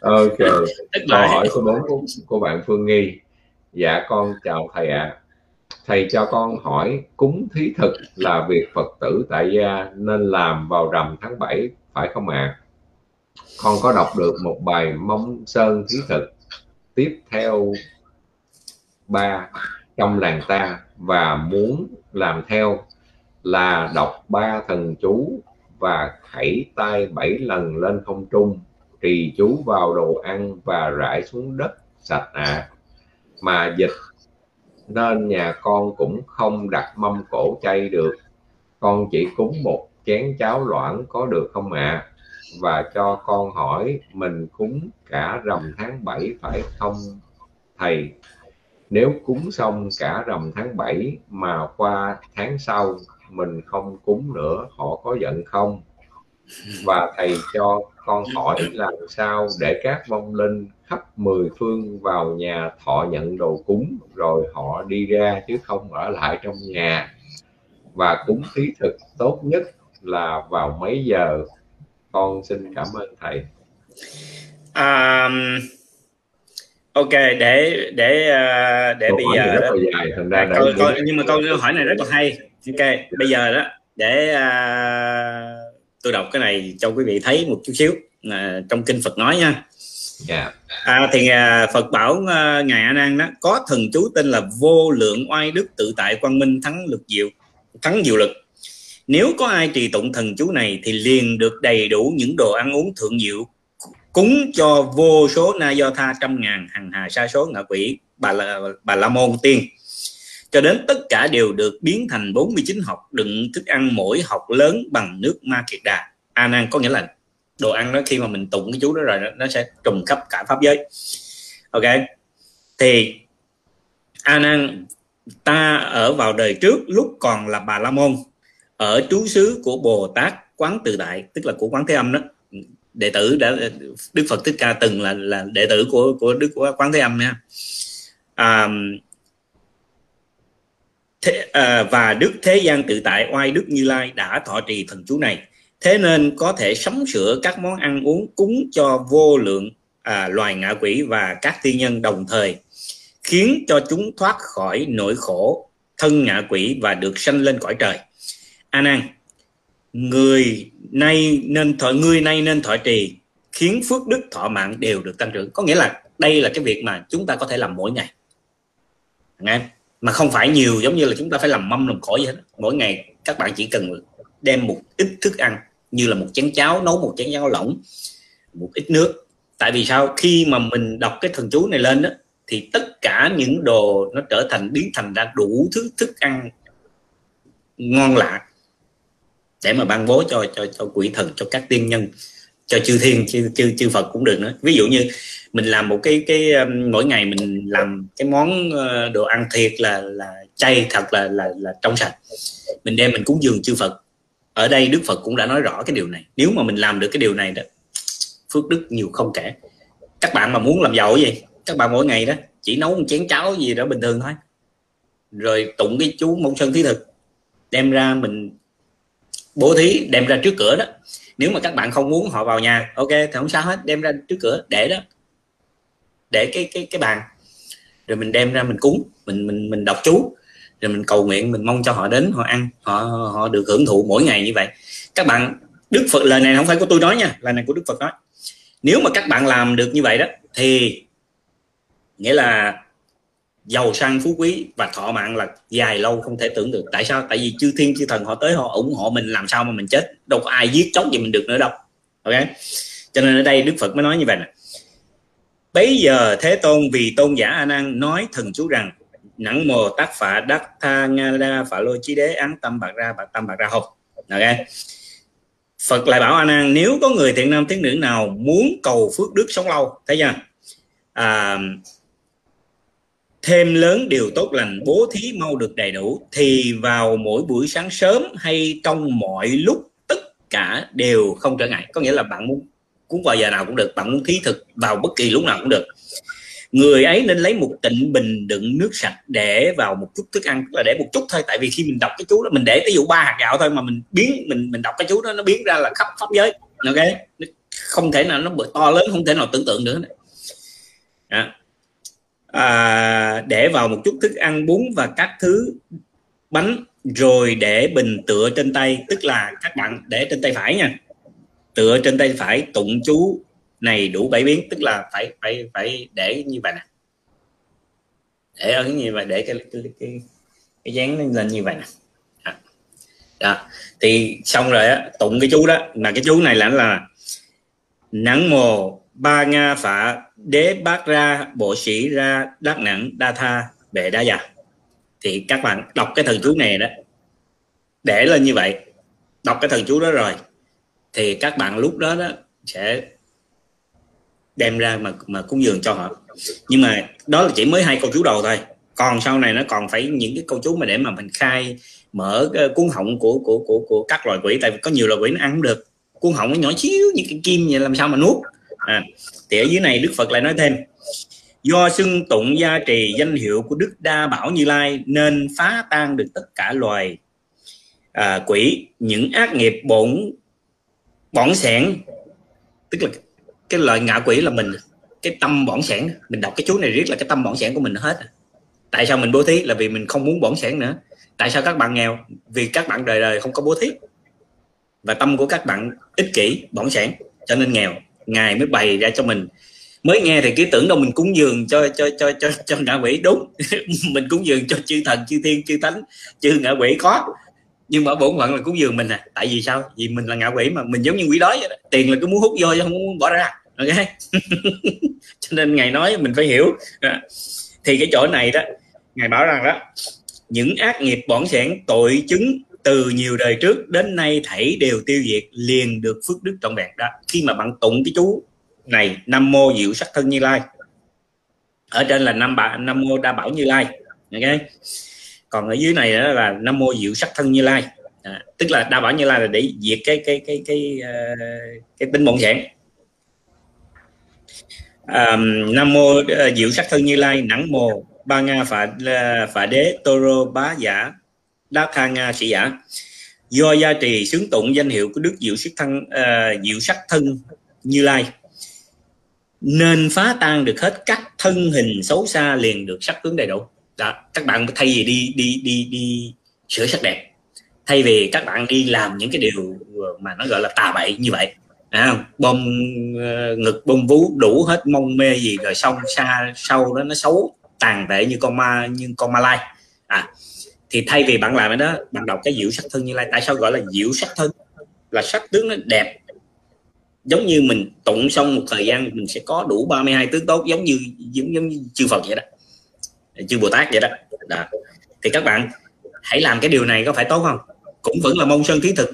ok câu hỏi số 4 của, của bạn Phương Nghi dạ con chào thầy ạ à. thầy cho con hỏi cúng thí thực là việc Phật tử tại gia nên làm vào rằm tháng 7 phải không ạ à? con có đọc được một bài mông sơn thí thực tiếp theo ba trong làng ta và muốn làm theo là đọc ba thần chú và khẩy tay bảy lần lên không trung, trì chú vào đồ ăn và rải xuống đất, sạch ạ à. mà dịch nên nhà con cũng không đặt mâm cổ chay được con chỉ cúng một chén cháo loãng có được không ạ à? và cho con hỏi mình cúng cả rằm tháng 7 phải không, thầy nếu cúng xong cả rằm tháng 7 mà qua tháng sau mình không cúng nữa họ có giận không? Và thầy cho con hỏi làm sao để các vong linh khắp mười phương vào nhà thọ nhận đồ cúng rồi họ đi ra chứ không ở lại trong nhà? Và cúng thí thực tốt nhất là vào mấy giờ? Con xin cảm ơn thầy. Um, ok để để ờ, để câu bây giờ rất đó, là dài thành ra à, câu, câu, nhưng mà câu hỏi này rất là hay ok bây giờ đó để uh, tôi đọc cái này cho quý vị thấy một chút xíu uh, trong kinh Phật nói nha yeah. Dạ. à, thì uh, Phật bảo uh, ngài A Nan đó có thần chú tên là vô lượng oai đức tự tại quang minh thắng lực diệu thắng diệu lực nếu có ai trì tụng thần chú này thì liền được đầy đủ những đồ ăn uống thượng diệu cúng cho vô số na do tha trăm ngàn hằng hà sa số ngạ quỷ bà la, bà la môn tiên. Cho đến tất cả đều được biến thành 49 học đựng thức ăn mỗi học lớn bằng nước ma kiệt đà. A nan có nghĩa là đồ ăn đó khi mà mình tụng cái chú đó rồi nó sẽ trùng khắp cả pháp giới. Ok. Thì a nan ta ở vào đời trước lúc còn là bà la môn ở trú xứ của bồ tát quán từ đại tức là của quán thế âm đó đệ tử đã đức phật thích ca từng là là đệ tử của của đức quán thế âm nha. À, thế, à, và đức thế gian tự tại oai đức như lai đã thọ trì thần chú này. Thế nên có thể sắm sửa các món ăn uống cúng cho vô lượng à, loài ngạ quỷ và các tiên nhân đồng thời khiến cho chúng thoát khỏi nỗi khổ thân ngạ quỷ và được sanh lên cõi trời. A nan người nay nên thọ, người nay nên thọ trì, khiến phước đức thọ mạng đều được tăng trưởng. Có nghĩa là đây là cái việc mà chúng ta có thể làm mỗi ngày. Nghe, mà không phải nhiều giống như là chúng ta phải làm mâm làm khỏi gì hết. Mỗi ngày các bạn chỉ cần đem một ít thức ăn như là một chén cháo, nấu một chén cháo lỏng, một ít nước. Tại vì sao? Khi mà mình đọc cái thần chú này lên đó thì tất cả những đồ nó trở thành, biến thành ra đủ thứ thức ăn ngon lạ để mà ban bố cho cho cho quỷ thần, cho các tiên nhân, cho chư thiên, chư chư chư Phật cũng được nữa. Ví dụ như mình làm một cái cái um, mỗi ngày mình làm cái món ờ, đồ ăn thiệt là là chay thật là là là trong sạch. Mình đem mình cúng dường chư Phật. Ở đây Đức Phật cũng đã nói rõ cái điều này. Nếu mà mình làm được cái điều này đó, phước đức nhiều không kể. Các bạn mà muốn làm giàu gì? Các bạn mỗi ngày đó, chỉ nấu một chén cháo gì đó bình thường thôi. Rồi tụng cái chú mông sơn thí thực. Đem ra mình bố thí, đem ra trước cửa đó. Nếu mà các bạn không muốn, họ vào nhà. Ok, thì không sao hết. Đem ra trước cửa, để đó. Để cái cái cái bàn. Rồi mình đem ra, mình cúng. Mình mình mình đọc chú. Rồi mình cầu nguyện, mình mong cho họ đến, họ ăn. Họ họ được hưởng thụ mỗi ngày như vậy. Các bạn, đức phật, lời này không phải của tôi nói nha. Lời này của đức phật nói. Nếu mà các bạn làm được như vậy đó, thì nghĩa là giàu sang phú quý và thọ mạng là dài lâu không thể tưởng được. Tại sao? Tại vì chư thiên chư thần họ tới họ ủng hộ mình làm sao mà mình chết? Đâu có ai giết chóc gì mình được nữa đâu. Ok? Cho nên ở đây đức phật mới nói như vậy nè. Bấy giờ thế tôn vì tôn giả a nan nói thần chú rằng nắng mồ tác phạ đắc tha nga la phạ lô chí đế án tâm bạc ra bạc tâm bạc ra hộp ok? Phật lại bảo a nan nếu có người thiện nam thiện nữ nào muốn cầu phước đức sống lâu thấy chưa? À, thêm lớn điều tốt lành bố thí mau được đầy đủ thì vào mỗi buổi sáng sớm hay trong mọi lúc tất cả đều không trở ngại. Có nghĩa là bạn muốn cúng vào giờ nào cũng được bạn muốn thí thực vào bất kỳ lúc nào cũng được. Người ấy nên lấy một tịnh bình đựng nước sạch để vào một chút thức ăn là để một chút thôi tại vì khi mình đọc cái chú đó mình để ví dụ ba hạt gạo thôi mà mình biến mình mình đọc cái chú đó nó biến ra là khắp pháp giới ok? Không thể nào nó to lớn không thể nào tưởng tượng được. à, à, để vào một chút thức ăn bún và các thứ bánh rồi để bình tựa trên tay tức là các bạn để trên tay phải nha. Tựa trên tay phải tụng chú này đủ bảy biến tức là phải phải phải để như vậy nè. Để ở như vậy? Để cái cái cái, cái dáng lên như vậy nè. Đó. Thì xong rồi á tụng cái chú đó. Là cái chú này là là nắng mồ ba nga phả đế bát ra bộ sĩ ra, đắc nặng, đa tha, bệ đa già. Thì các bạn đọc cái thần chú này đó. Để lên như vậy, đọc cái thần chú đó rồi, thì các bạn lúc đó đó sẽ đem ra mà mà cúng dường cho họ. Nhưng mà đó là chỉ mới hai câu chú đầu thôi. Còn sau này nó còn phải những cái câu chú mà để mà mình khai, mở cái cuốn họng của của của của các loài quỷ. Tại vì có nhiều loài quỷ nó ăn không được. Cuốn họng nó nhỏ xíu như cái kim vậy, làm sao mà nuốt? À, thì ở dưới này đức phật lại nói thêm do xưng tụng gia trì danh hiệu của đức đa bảo như lai nên phá tan được tất cả loài à, quỷ những ác nghiệp bổn bỏng sẻn. Tức là cái loại ngạ quỷ là mình cái tâm bỏng sẻn. Mình đọc cái chú này riết là cái tâm bỏng sẻn của mình hết. Tại sao mình bố thí? Là vì mình không muốn bỏng sẻn nữa. Tại sao các bạn nghèo? Vì các bạn đời đời không có bố thí. Và tâm của các bạn ích kỷ bỏng sẻn cho nên nghèo ngài mới bày ra cho mình. Mới nghe thì cứ tưởng đâu mình cúng dường cho cho cho cho cho ngạ quỷ. Đúng, mình cúng dường cho chư thần, chư thiên, chư thánh, chư ngạ quỷ có. Nhưng mà bổn phận là cúng dường mình à. Tại vì sao? Vì mình là ngạ quỷ mà. Mình giống như quỷ đói vậy đó. tiền là cứ muốn hút vô chứ không muốn bỏ ra. Ok? Cho nên ngài nói mình phải hiểu. À, thì cái chỗ này đó, ngài bảo rằng đó, những ác nghiệp bỏng sẻn, tội chứng từ nhiều đời trước đến nay thảy đều tiêu diệt liền được phước đức trọn vẹn đó. Khi mà bạn tụng cái chú này nam mô diệu sắc thân như lai ở trên là năm bà nam mô đa bảo như lai ok? Còn ở dưới này đó là nam mô diệu sắc thân như lai. À, tức là đa bảo như lai là để diệt cái cái cái cái cái, cái tính mộng dạng. À, nam mô ờ, diệu sắc thân như lai nắng mồ ba nga phạ ờ, phạ đế toro bá giả đa tha nga sĩ giả. Do gia trì xướng tụng danh hiệu của đức diệu sắc thân uh, diệu sắc thân như lai. Nên phá tan được hết các thân hình xấu xa liền được sắc tướng đầy đủ. Đó các bạn thay vì đi đi đi đi sửa sắc đẹp thay vì các bạn đi làm những cái điều mà nó gọi là tà bậy như vậy à, bông ngực bông vú đủ hết mong mê gì rồi xong xa sau đó nó xấu tàn tệ như con ma như con ma lai. À thì thay vì bạn làm cái đó, bạn đọc cái diệu sắc thân như lai. Tại sao gọi là diệu sắc thân? Là sắc tướng nó đẹp. Giống như mình tụng xong một thời gian, mình sẽ có đủ 32 tướng tốt, giống như, giống giống như chư Phật vậy đó. Chư Bồ Tát vậy đó. đó. Thì các bạn, hãy làm cái điều này có phải tốt không? Cũng vẫn là mong sơn thí thực.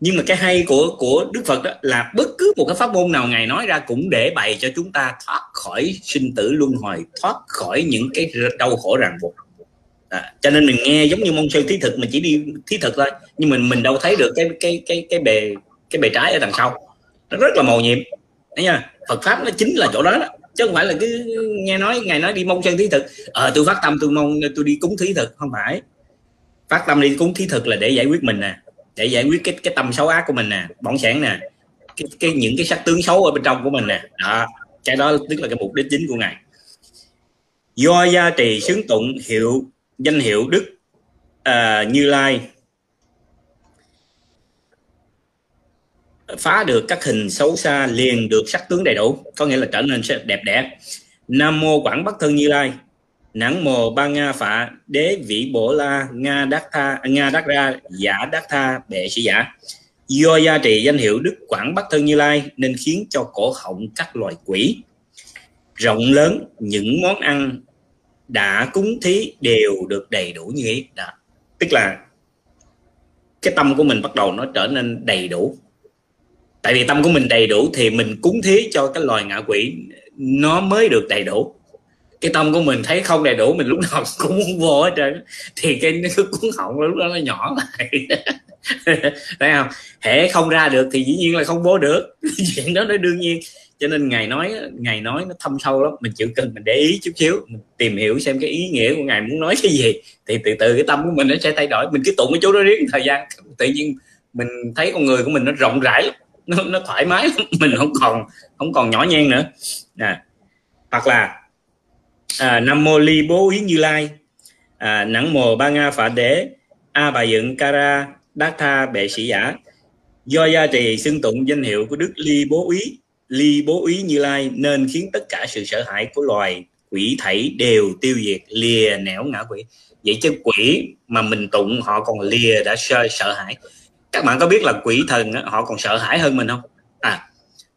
Nhưng mà cái hay của của Đức Phật đó là bất cứ một cái pháp môn nào ngài nói ra cũng để bày cho chúng ta thoát khỏi sinh tử luân hồi, thoát khỏi những cái đau khổ ràng buộc à, cho nên mình nghe giống như mong sư thí thực mình chỉ đi thí thực thôi. Nhưng mình mình đâu thấy được cái cái cái cái bề cái bề trái ở đằng sau. Nó rất là màu nhiệm. Thấy nha Phật pháp nó chính là chỗ đó, đó. Chứ không phải là cứ nghe nói ngài nói đi mong chân thí thực. Ờ à, tôi phát tâm tôi mong tôi đi cúng thí thực không phải. Phát tâm đi cúng thí thực là để giải quyết mình nè. Để giải quyết cái cái tâm xấu ác của mình nè bọn sẻn nè. Cái, cái những cái sắc tướng xấu ở bên trong của mình nè. Đó cái đó tức là cái mục đích chính của ngài. Do gia trì xứng tụng hiệu danh hiệu đức à, như lai. Phá được các hình xấu xa liền được sắc tướng đầy đủ có nghĩa là trở nên đẹp đẽ. Nam mô quảng bắc thân như lai nắng mồ ba nga phạ đế vĩ bổ la nga đắc tha nga đắc ra giả đắc tha bệ sĩ giả. Do gia trì danh hiệu đức quảng bắc thân như lai nên khiến cho cổ họng các loài quỷ rộng lớn những món ăn đã cúng thí đều được đầy đủ như ý. Đó. Tức là cái tâm của mình bắt đầu nó trở nên đầy đủ. Tại vì tâm của mình đầy đủ thì mình cúng thí cho cái loài ngạ quỷ nó mới được đầy đủ. Cái tâm của mình thấy không đầy đủ, mình lúc nào cũng muốn vô hết trơn thì cái cuốn họng lúc đó nó nhỏ lại. Thấy không? Hễ không ra được thì dĩ nhiên là không bố được. Chuyện đó nó đương nhiên cho nên ngài nói ngài nói nó thâm sâu lắm. Mình chịu cần mình để ý chút xíu mình tìm hiểu xem cái ý nghĩa của ngài muốn nói cái gì. Thì từ từ cái tâm của mình nó sẽ thay đổi. Mình cứ tụng cái chỗ đó riết thời gian. Tự nhiên mình thấy con người của mình nó rộng rãi lắm. Nó, nó thoải mái mình không còn không còn nhỏ nhen nữa. À, hoặc là à, nam mô ly bố ý như lai. À, nắng mồ ba nga phạ đế. A bà dựng kara đát tha bệ sĩ giả. Do gia trì xưng tụng danh hiệu của đức ly bố ý ly bố ý như lai nên khiến tất cả sự sợ hãi của loài quỷ thảy đều tiêu diệt lìa nẻo ngã quỷ. Vậy chứ quỷ mà mình tụng họ còn lìa đã sợ, sợ hãi. Các bạn có biết là quỷ thần họ còn sợ hãi hơn mình không? À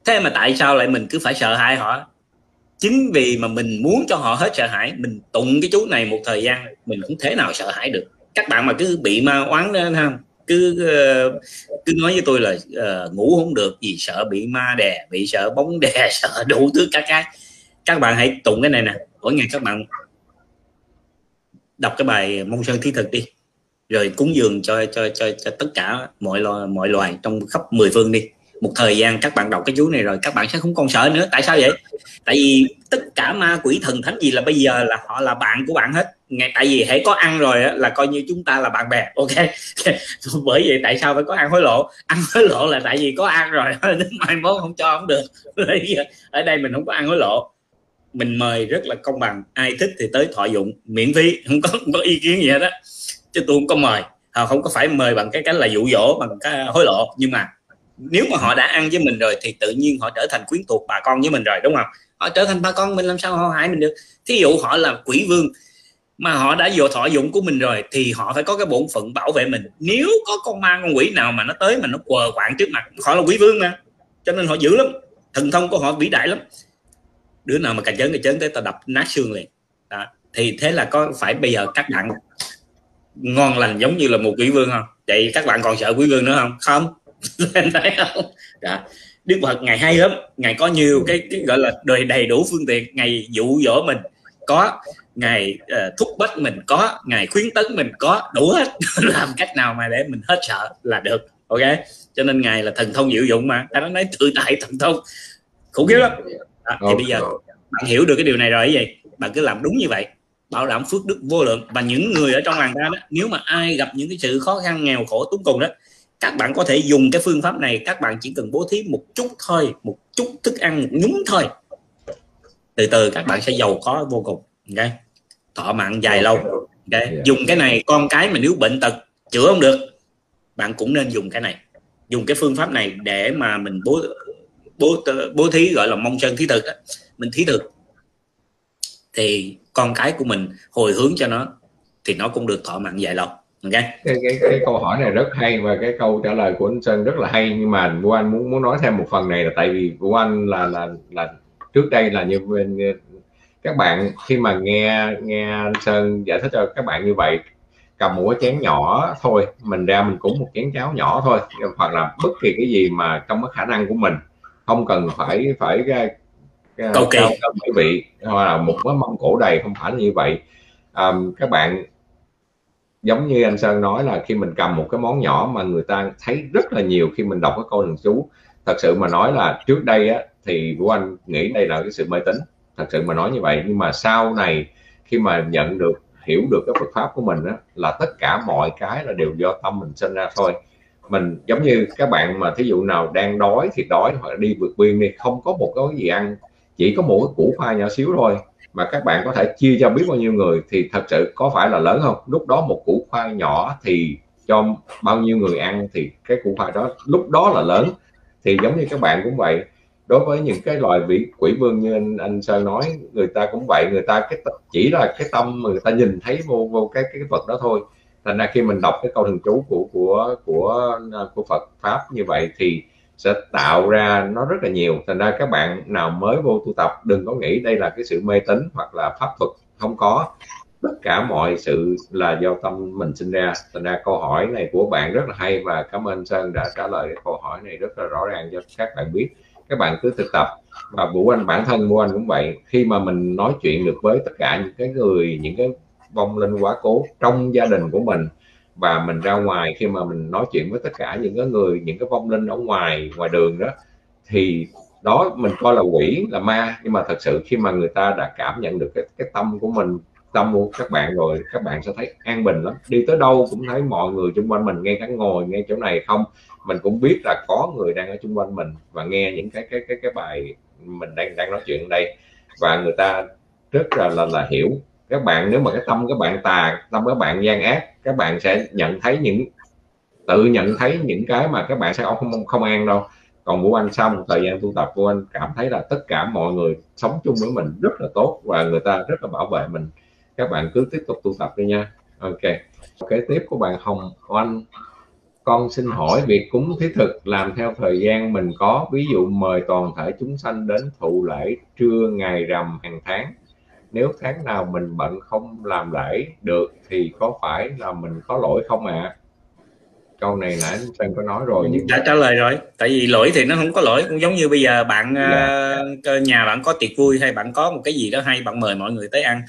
thế mà tại sao lại mình cứ phải sợ hãi họ? Chính vì mà mình muốn cho họ hết sợ hãi mình tụng cái chú này một thời gian mình không thể nào sợ hãi được. Các bạn mà cứ bị ma oán đó không cứ ờ, cứ nói với tôi là uh, ngủ không được vì sợ bị ma đè bị sợ bóng đè sợ đủ thứ các cái. Các bạn hãy tụng cái này nè mỗi ngày các bạn đọc cái bài mông sơn thí thực đi. Rồi cúng dường cho cho cho cho tất cả mọi loài mọi loài trong khắp mười phương đi một thời gian các bạn đọc cái chú này rồi các bạn sẽ không còn sợ nữa. Tại sao vậy? Tại vì tất cả ma quỷ thần thánh gì là bây giờ là họ là bạn của bạn hết. Ngay tại vì hãy có ăn rồi á, là coi như chúng ta là bạn bè. Ok? Bởi vậy tại sao phải có ăn hối lộ? Ăn hối lộ là tại vì có ăn rồi. Đến mai mốt không cho không được. Ở đây mình không có ăn hối lộ. Mình mời rất là công bằng. Ai thích thì tới thọ dụng. Miễn phí. Không có không có ý kiến gì hết đó chứ tôi không có mời. Ờ, không có phải mời bằng cái cách là dụ dỗ bằng cái hối lộ. Nhưng mà nếu mà họ đã ăn với mình rồi thì tự nhiên họ trở thành quyến thuộc bà con với mình rồi, đúng không? Họ trở thành bà con mình, làm sao họ hại mình được? Thí dụ họ là quỷ vương mà họ đã vô thọ dụng của mình rồi thì họ phải có cái bổn phận bảo vệ mình. Nếu có con ma, con quỷ nào mà nó tới mà nó quờ quạng trước mặt, họ là quỷ vương mà. Cho nên họ dữ lắm, thần thông của họ vĩ đại lắm. Đứa nào mà cà chớn cà chớn tới tao đập nát xương liền. Đó. thì thế là có phải bây giờ các bạn ngon lành giống như là một quỷ vương không? Vậy các bạn còn sợ quỷ vương nữa không? Không. thấy không? Đó. đức phật ngày hay lắm. Ngày có nhiều cái, cái gọi là đầy đầy đủ phương tiện. Ngày dụ dỗ mình có. Ngày uh, thúc bách mình có. Ngày khuyến tấn mình có. Đủ hết. Làm cách nào mà để mình hết sợ là được. Ok? Cho nên ngài là thần thông diệu dụng mà. Ta nói tự tại thần thông. Khủng khiếp lắm. Đó, thì bây giờ bạn hiểu được cái điều này rồi vậy bạn cứ làm đúng như vậy. Bảo đảm phước đức vô lượng. Và những người ở trong làng ta đó nếu mà ai gặp những cái sự khó khăn nghèo khổ túng cùng đó các bạn có thể dùng cái phương pháp này các bạn chỉ cần bố thí một chút thôi một chút thức ăn một nhúm thôi. Từ từ các bạn sẽ giàu có vô cùng ok? Thọ mạng dài lâu okay? dùng cái này con cái mà nếu bệnh tật chữa không được bạn cũng nên dùng cái này. Dùng cái phương pháp này để mà mình bố bố bố thí gọi là mong chân thí thực đó. mình thí thực. Thì con cái của mình hồi hướng cho nó thì nó cũng được thọ mạng dài lâu okay. cái, cái, cái câu hỏi này rất hay và cái câu trả lời của anh Sơn rất là hay. Nhưng mà Vũ Anh muốn muốn nói thêm một phần này là tại vì Vũ Anh là là là trước đây là như bên các bạn khi mà nghe nghe anh Sơn giải thích cho các bạn như vậy cầm một cái chén nhỏ thôi mình ra mình cúng một chén cháo nhỏ thôi hoặc là bất kỳ cái gì mà trong cái khả năng của mình không cần phải phải cầu kỳ. bảy vị hoặc là một cái mâm cổ đầy không phải như vậy. Um, các bạn giống như anh Sơn nói là khi mình cầm một cái món nhỏ mà người ta thấy rất là nhiều khi mình đọc cái câu thần chú thật sự mà nói là trước đây á, thì của anh nghĩ đây là cái sự mê tín thật sự mà nói như vậy. Nhưng mà sau này khi mà nhận được hiểu được cái Phật pháp của mình á, là tất cả mọi cái là đều do tâm mình sinh ra thôi. Mình giống như các bạn mà thí dụ nào đang đói thì đói hoặc đi vượt biên đi không có một cái gì ăn chỉ có một cái củ khoai nhỏ xíu thôi mà các bạn có thể chia cho biết bao nhiêu người thì thật sự có phải là lớn không? Lúc đó một củ khoai nhỏ thì cho bao nhiêu người ăn thì cái củ khoai đó lúc đó là lớn. Thì giống như các bạn cũng vậy, đối với những cái loài vị quỷ vương như anh anh sơn nói, người ta cũng vậy, người ta cái chỉ là cái tâm mà người ta nhìn thấy vô vô cái cái vật đó thôi. Thành ra khi mình đọc cái câu thần chú của của của của Phật pháp như vậy thì sẽ tạo ra nó rất là nhiều. Thành ra các bạn nào mới vô tu tập, đừng có nghĩ đây là cái sự mê tín hoặc là pháp thuật không có. Tất cả mọi sự là do tâm mình sinh ra. Thành ra câu hỏi này của bạn rất là hay và cảm ơn sơn đã trả lời cái câu hỏi này rất là rõ ràng cho các bạn biết. Các bạn cứ thực tập. Và vũ anh, bản thân vũ anh cũng vậy. Khi mà mình nói chuyện được với tất cả những cái người, những cái vong linh quá cố trong gia đình của mình và mình ra ngoài khi mà mình nói chuyện với tất cả những cái người những cái vong linh ở ngoài ngoài đường đó thì đó mình coi là quỷ là ma. Nhưng mà thật sự khi mà người ta đã cảm nhận được cái cái tâm của mình tâm của các bạn rồi các bạn sẽ thấy an bình lắm. Đi tới đâu cũng thấy mọi người xung quanh mình ngay cả ngồi ngay chỗ này không. Mình cũng biết là có người đang ở xung quanh mình và nghe những cái cái cái cái bài mình đang đang nói chuyện ở đây. Và người ta rất là là, là hiểu các bạn nếu mà cái tâm các bạn tà tâm các bạn gian ác các bạn sẽ nhận thấy những tự nhận thấy những cái mà các bạn sẽ không không, không an đâu. Còn vũ anh sau một thời gian tu tập vũ anh cảm thấy là tất cả mọi người sống chung với mình rất là tốt và người ta rất là bảo vệ mình. Các bạn cứ tiếp tục tu tập đi nha. Ok. Kế tiếp của bạn hồng oanh con xin hỏi việc cúng thí thực làm theo thời gian mình có ví dụ mời toàn thể chúng sanh đến thụ lễ trưa ngày rằm hàng tháng nếu tháng nào mình bận không làm lễ được thì có phải là mình có lỗi không ạ à? câu này nãy anh có nói rồi nhưng đã trả lời rồi tại vì lỗi thì nó không có lỗi cũng giống như bây giờ bạn dạ. uh, nhà bạn có tiệc vui hay bạn có một cái gì đó hay bạn mời mọi người tới ăn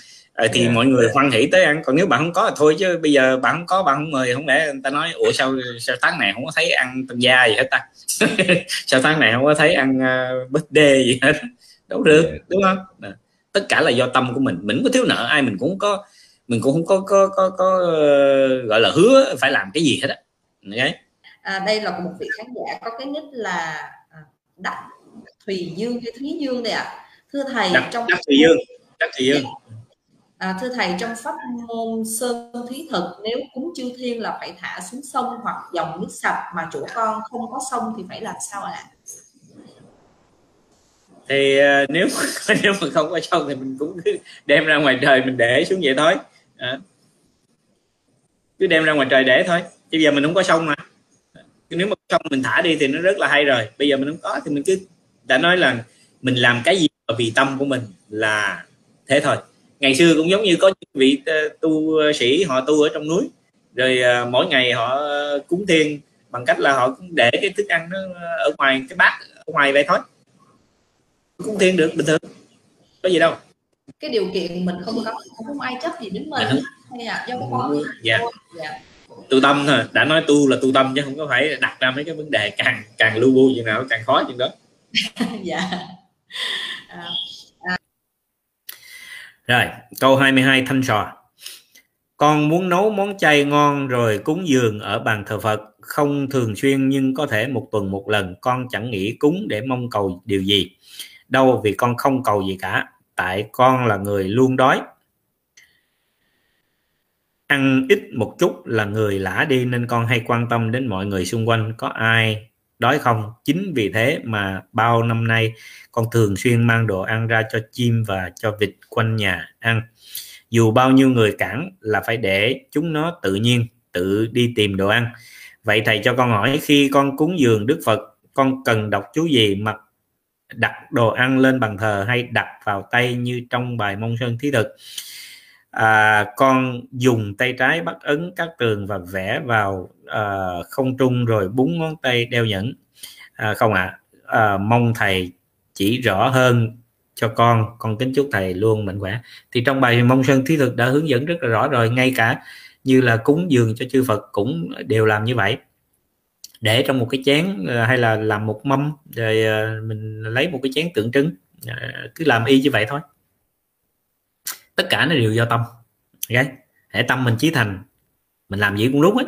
uh, thì yeah. Dạ. mọi người hoan hỷ tới ăn còn nếu bạn không có thì thôi chứ bây giờ bạn không có bạn không mời không lẽ người ta nói ủa sao sao tháng này không có thấy ăn tân gia gì hết ta sao tháng này không có thấy ăn uh, birthday gì hết đâu được yeah. Dạ. đúng không tất cả là do tâm của mình mình có thiếu nợ ai mình cũng có mình cũng không có có có, có uh, gọi là hứa phải làm cái gì hết á okay. à, đây là một vị khán giả có cái nick là à, đặng thùy dương hay thúy dương đây ạ à. thưa thầy đắc, trong đắc thùy dương đắc thùy dương à, thưa thầy trong pháp môn sơn thí thực nếu cúng chư thiên là phải thả xuống sông hoặc dòng nước sạch mà chỗ con không có sông thì phải làm sao ạ à? Thì uh, nếu nếu mà không có sông thì mình cũng cứ đem ra ngoài trời mình để xuống vậy thôi. À. cứ đem ra ngoài trời để thôi. Chứ giờ mình không có sông mà. Nếu mà sông mình thả đi thì nó rất là hay rồi. Bây giờ mình không có thì mình cứ đã nói là mình làm cái gì vì tâm của mình là thế thôi. Ngày xưa cũng giống như có những vị ờ, tu sĩ họ tu ở trong núi rồi uh, mỗi ngày họ cúng thiên bằng cách là họ cũng để cái thức ăn nó ở ngoài cái bát ở ngoài vậy thôi cúng thiên được bình thường. Có gì đâu. Cái điều kiện mình không có không ai chấp gì đến mình. Hay là do có dạ. dạ. Tu tâm thôi. Đã nói tu là tu tâm chứ không có phải đặt ra mấy cái vấn đề càng càng lưu bu chừng nào càng khó chừng đó. Dạ. À, à. rồi câu 22 thanh sò. Con muốn nấu món chay ngon rồi cúng dường ở bàn thờ Phật. Không thường xuyên nhưng có thể một tuần một lần. Con chẳng nghĩ cúng để mong cầu điều gì đâu vì con không cầu gì cả, tại con là người luôn đói. Ăn ít một chút là người lả đi, nên con hay quan tâm đến mọi người xung quanh, có ai đói không? Chính vì thế mà bao năm nay, con thường xuyên mang đồ ăn ra cho chim và cho vịt quanh nhà ăn. Dù bao nhiêu người cản là phải để chúng nó tự nhiên, tự đi tìm đồ ăn. Vậy thầy cho con hỏi, khi con cúng dường đức phật, con cần đọc chú gì mặc đặt đồ ăn lên bàn thờ hay đặt vào tay như trong bài mông sơn thí thực. À, con dùng tay trái bắt ấn các tường và vẽ vào à, không trung rồi búng ngón tay đeo nhẫn. À, không ạ. À? à, mong thầy chỉ rõ hơn cho con. Con kính chúc thầy luôn mạnh khỏe. Thì trong bài mông sơn thí thực đã hướng dẫn rất là rõ rồi. Ngay cả như là cúng dường cho chư Phật cũng đều làm như vậy để trong một cái chén ờ, hay là làm một mâm rồi ờ, mình lấy một cái chén tượng trưng ờ, cứ làm y như vậy thôi. Tất cả nó đều do tâm okay? hệ tâm mình chí thành mình làm gì cũng đúng hết.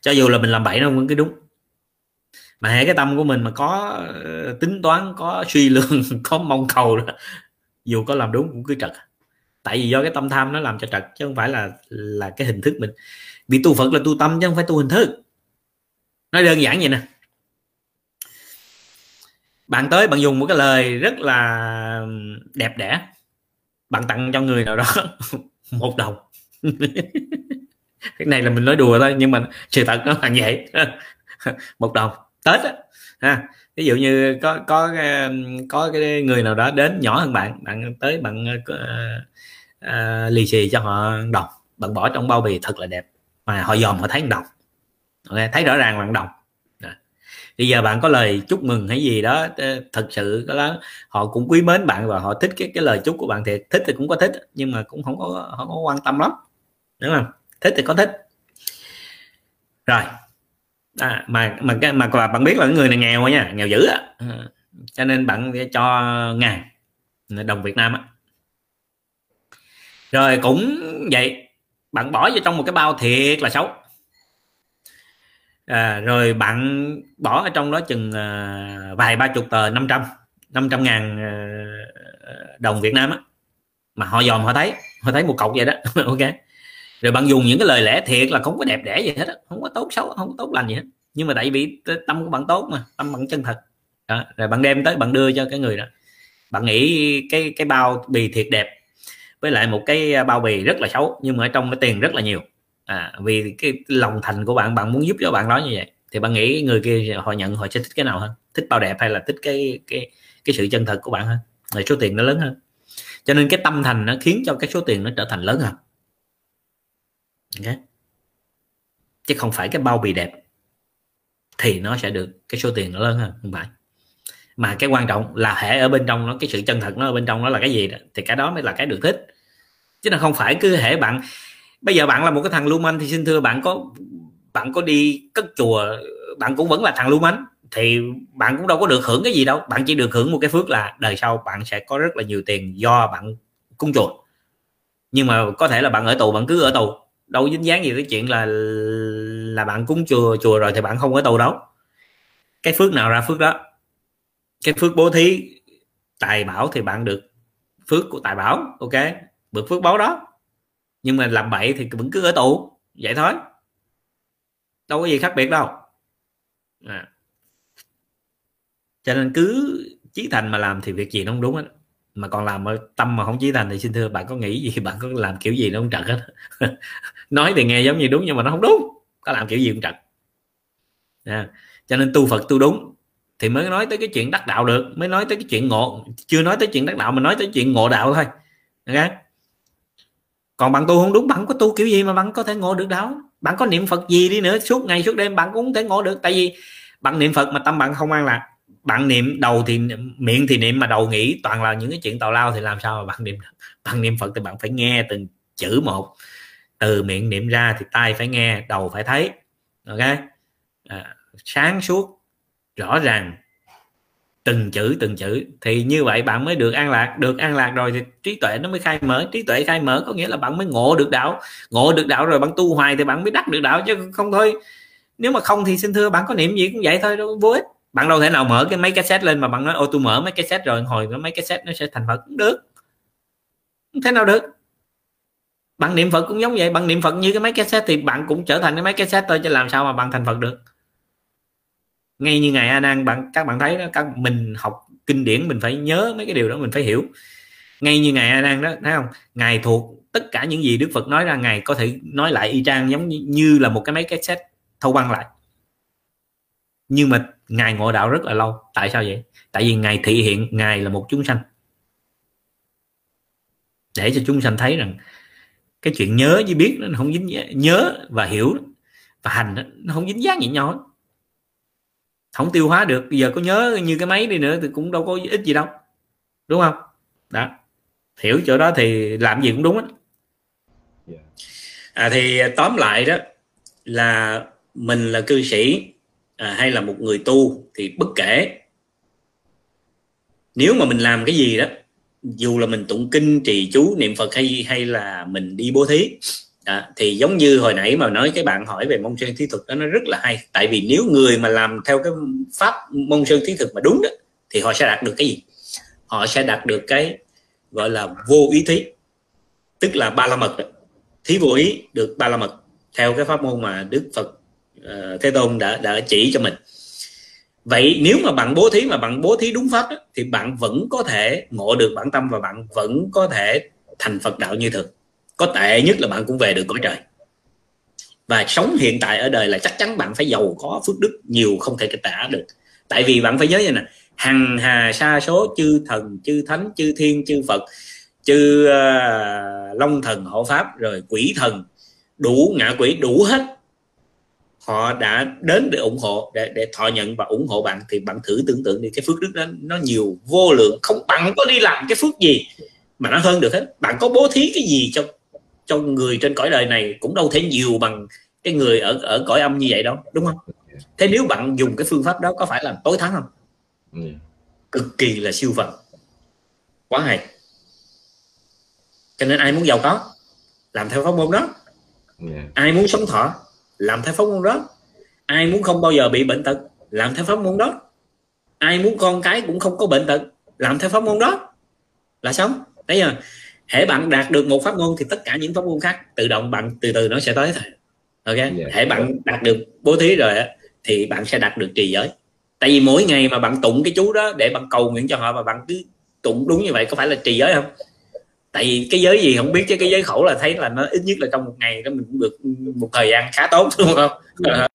Cho dù là mình làm bậy nó vẫn cái đúng. Mà hệ cái tâm của mình mà có tính toán có suy lương có mong cầu đó, dù có làm đúng cũng cứ trật. Tại vì do cái tâm tham nó làm cho trật chứ không phải là là cái hình thức mình. Vì tu phật là tu tâm chứ không phải tu hình thức nói đơn giản vậy nè. Bạn tới bạn dùng một cái lời rất là đẹp đẽ. Bạn tặng cho người nào đó một đồng. Cái này là mình nói đùa thôi nhưng mà sự thật nó là vậy. Một đồng. Tết á ha. Ví dụ như có có có cái người nào đó đến nhỏ hơn bạn bạn tới bạn uh, uh, lì xì cho họ đồng. Bạn bỏ trong bao bì thật là đẹp. Mà họ dòm họ thấy đồng okay, thấy rõ ràng bạn đồng bây giờ bạn có lời chúc mừng hay gì đó ờ, thật sự đó. Họ cũng quý mến bạn và họ thích cái cái lời chúc của bạn thì thích thì cũng có thích nhưng mà cũng không có không có quan tâm lắm. Đúng không? Thích thì có thích. Rồi. À, mà mà cái mà bạn biết là người này nghèo nha nghèo dữ á. À, cho nên bạn cho ngàn. Đồng Việt Nam á. Rồi cũng vậy bạn bỏ vô trong một cái bao thiệt là xấu à, rồi bạn bỏ ở trong đó chừng à, vài ba chục tờ 500 500 ngàn à, đồng Việt Nam á. Mà họ dòm họ thấy họ thấy một cọc vậy đó. Ok. Rồi bạn dùng những cái lời lẽ thiệt là không có đẹp đẽ gì hết đó. không có tốt xấu không có tốt lành gì hết. Nhưng mà tại vì tâm của bạn tốt mà tâm bạn chân thật. Đó. rồi bạn đem tới bạn đưa cho cái người đó. Bạn nghĩ cái cái bao bì thiệt đẹp với lại một cái à, bao bì rất là xấu nhưng mà ở trong cái tiền rất là nhiều à, vì cái lòng thành của bạn bạn muốn giúp cho bạn đó như vậy thì bạn nghĩ người kia họ nhận họ sẽ thích cái nào hơn? Thích bao đẹp hay là thích cái cái cái sự chân thật của bạn hơn? Rồi số tiền nó lớn hơn. Cho nên cái tâm thành nó khiến cho cái số tiền nó trở thành lớn hơn. Okay. chứ không phải cái bao bì đẹp thì nó sẽ được cái số tiền nó lớn hơn không phải. Mà cái quan trọng là hệ ở bên trong nó cái sự chân thật nó ở bên trong nó là cái gì đó thì cái đó mới là cái được thích. Chứ nó không phải cứ hệ bạn bây giờ bạn là một cái thằng lưu manh thì xin thưa bạn có bạn có đi cất chùa, bạn cũng vẫn là thằng lưu manh, thì bạn cũng đâu có được hưởng cái gì đâu. Bạn chỉ được hưởng một cái phước là đời sau bạn sẽ có rất là nhiều tiền do bạn cung chùa. Nhưng mà có thể là bạn ở tù, bạn cứ ở tù. Đâu dính dáng gì tới chuyện là là bạn cúng chùa chùa rồi thì bạn không ở tù đâu. Cái phước nào ra phước đó? Cái phước bố thí, tài bảo thì bạn được phước của tài bảo, ok? Được phước báo đó nhưng mà làm bậy thì vẫn cứ ở tù. Vậy thôi. Đâu có gì khác biệt đâu. À. cho nên cứ chí thành mà làm thì việc gì nó không đúng hết. Mà còn làm ở tâm mà không chí thành thì xin thưa, bạn có nghĩ gì? Bạn có làm kiểu gì nó không trật hết. Nói thì nghe giống như đúng nhưng mà nó không đúng. Có làm kiểu gì cũng trật. À. cho nên tu phật tu đúng thì mới nói tới cái chuyện đắc đạo được, mới nói tới cái chuyện ngộ. Chưa nói tới chuyện đắc đạo mà nói tới chuyện ngộ đạo thôi. Okay? Còn bạn tu không đúng bạn có tu kiểu gì mà bạn có thể ngộ được đâu. Bạn có niệm phật gì đi nữa suốt ngày suốt đêm bạn cũng không thể ngộ được. Tại vì bạn niệm phật mà tâm bạn không an lạc. Bạn niệm đầu thì miệng thì niệm mà đầu nghĩ toàn là những cái chuyện tào lao thì làm sao mà bạn niệm bạn niệm phật thì bạn phải nghe từng chữ một. Từ miệng niệm ra thì tai phải nghe đầu phải thấy. Ok? À, sáng suốt rõ ràng từng chữ từng chữ. Thì như vậy bạn mới được an lạc. Được an lạc rồi thì trí tuệ nó mới khai mở. Trí tuệ khai mở có nghĩa là bạn mới ngộ được đạo. Ngộ được đạo rồi bạn tu hoài thì bạn mới đắc được đạo chứ không thôi. Nếu mà không thì xin thưa, bạn có niệm gì cũng vậy thôi, đâu vô ích. Bạn đâu thể nào mở cái mấy cái set lên mà bạn nói, ô, tôi mở mấy cái set rồi, hồi mấy cái set nó sẽ thành phật. Cũng được. Không thế nào được. Bạn niệm phật cũng giống vậy. Bạn niệm phật như cái mấy cái set thì bạn cũng trở thành cái mấy cái set thôi chứ làm sao mà bạn thành phật được ngay như ngài a nan bạn các bạn thấy đó các mình học kinh điển mình phải nhớ mấy cái điều đó mình phải hiểu. Ngay như ngài a nan đó thấy không? Ngài thuộc tất cả những gì đức phật nói ra ngài có thể nói lại y chang giống như, như là một cái mấy cái set thâu băng lại. Nhưng mà ngài ngộ đạo rất là lâu. Tại sao vậy? Tại vì ngài thị hiện ngài là một chúng sanh. Để cho chúng sanh thấy rằng cái chuyện nhớ với biết nó không dính nhớ và hiểu và hành nó không dính dáng gì nhau hết không tiêu hóa được. Bây giờ có nhớ như cái máy đi nữa thì cũng đâu có ích gì đâu. Đúng không? Đó. Hiểu chỗ đó thì làm gì cũng đúng á. À, thì tóm lại đó là mình là cư sĩ à, hay là một người tu thì bất kể nếu mà mình làm cái gì đó dù là mình tụng kinh trì chú niệm phật hay hay là mình đi bố thí à, thì giống như hồi nãy mà nói cái bạn hỏi về môn sơn thí thực đó nó rất là hay. Tại vì nếu người mà làm theo cái pháp môn sơn thí thực mà đúng đó thì họ sẽ đạt được cái gì? Họ sẽ đạt được cái gọi là vô ý thí tức là ba la mật đó. thí vô ý được ba la mật theo cái pháp môn mà đức phật uh, thế tôn đã đã chỉ cho mình. Vậy nếu mà bạn bố thí mà bạn bố thí đúng pháp đó, thì bạn vẫn có thể ngộ được bản tâm và bạn vẫn có thể thành phật đạo như thường có tệ nhất là bạn cũng về được cõi trời. Và sống hiện tại ở đời là chắc chắn bạn phải giàu có phước đức nhiều không thể tả được. Tại vì bạn phải nhớ như nè hằng hà sa số chư thần chư thánh chư thiên chư phật chư uh, long thần hộ pháp rồi quỷ thần đủ ngạ quỷ đủ hết. Họ đã đến để ủng hộ để để thọ nhận và ủng hộ bạn thì bạn thử tưởng tượng đi cái phước đức đó nó nhiều vô lượng. Không bạn có đi làm cái phước gì mà nó hơn được hết. Bạn có bố thí cái gì cho cho người trên cõi đời này cũng đâu thể nhiều bằng cái người ở ở cõi âm như vậy đâu đúng không? Thế nếu bạn dùng cái phương pháp đó có phải là tối thắng không? Yeah. Ừ. cực kỳ là siêu phật quá hay. Cho nên ai muốn giàu có làm theo pháp môn đó. Yeah. ai muốn sống thọ làm theo pháp môn đó. Ai muốn không bao giờ bị bệnh tật làm theo pháp môn đó. Ai muốn con cái cũng không có bệnh tật làm theo pháp môn đó. Là sống thấy chưa hễ bạn đạt được một pháp môn thì tất cả những pháp môn khác tự động bạn từ từ nó sẽ tới thôi ok yeah. Dạ. hễ bạn đạt được bố thí rồi thì bạn sẽ đạt được trì giới tại vì mỗi ngày mà bạn tụng cái chú đó để bạn cầu nguyện cho họ và bạn cứ tụng đúng như vậy có phải là trì giới không tại vì cái giới gì không biết chứ cái giới khẩu là thấy là nó ít nhất là trong một ngày đó mình cũng được một thời gian khá tốt đúng không yeah. Dạ.